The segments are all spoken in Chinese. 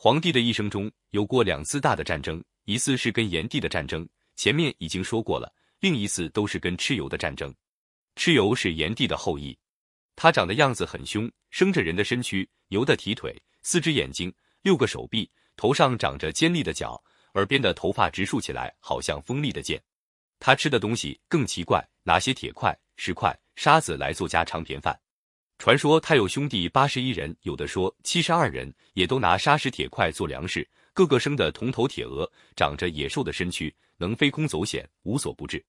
皇帝的一生中有过两次大的战争，一次是跟炎帝的战争，前面已经说过了；另一次都是跟蚩尤的战争。蚩尤是炎帝的后裔，他长的样子很凶，生着人的身躯，牛的蹄腿，四只眼睛，六个手臂，头上长着尖利的角，耳边的头发直竖起来，好像锋利的剑。他吃的东西更奇怪，拿些铁块、石块、沙子来做家常便饭。传说他有兄弟八十一人，有的说七十二人，也都拿沙石铁块做粮食，个个生的铜头铁额，长着野兽的身躯，能飞空走险，无所不至。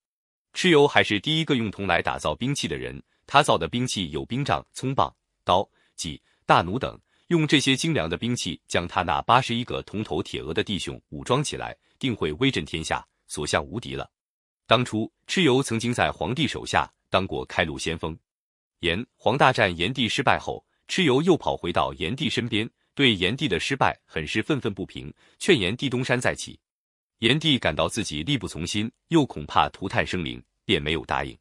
蚩尤还是第一个用铜来打造兵器的人，他造的兵器有兵杖、葱棒、刀、戟、大弩等，用这些精良的兵器，将他那八十一个铜头铁额的弟兄武装起来，定会威震天下，所向无敌了。当初蚩尤曾经在皇帝手下当过开路先锋。炎黄大战，炎帝失败后，蚩尤又跑回到炎帝身边，对炎帝的失败很是愤愤不平，劝炎帝东山再起。炎帝感到自己力不从心，又恐怕涂炭生灵，便没有答应。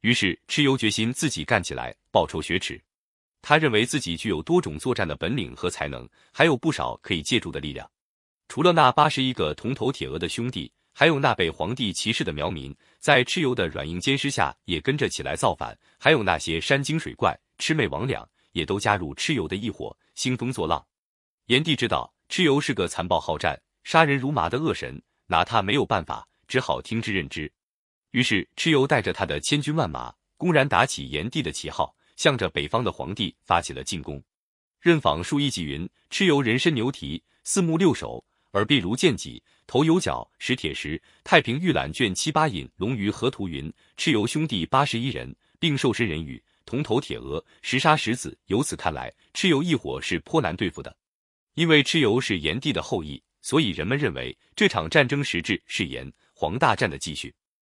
于是蚩尤决心自己干起来，报仇雪耻。他认为自己具有多种作战的本领和才能，还有不少可以借助的力量。除了那八十一个铜头铁额的兄弟。还有那被皇帝歧视的苗民，在蚩尤的软硬兼施下，也跟着起来造反；还有那些山精水怪、魑魅魍魉，也都加入蚩尤的一伙，兴风作浪。炎帝知道蚩尤是个残暴好战、杀人如麻的恶神，拿他没有办法，只好听之任之。于是蚩尤带着他的千军万马，公然打起炎帝的旗号，向着北方的皇帝发起了进攻。任访数亿纪云：蚩尤人身牛蹄，四目六手。耳必如剑戟，头有角，石铁石。太平御览卷七八引龙鱼河图云：蚩尤兄弟八十一人，并受身人羽，铜头铁额，石沙石子。由此看来，蚩尤一伙是颇难对付的。因为蚩尤是炎帝的后裔，所以人们认为这场战争实质是炎黄大战的继续。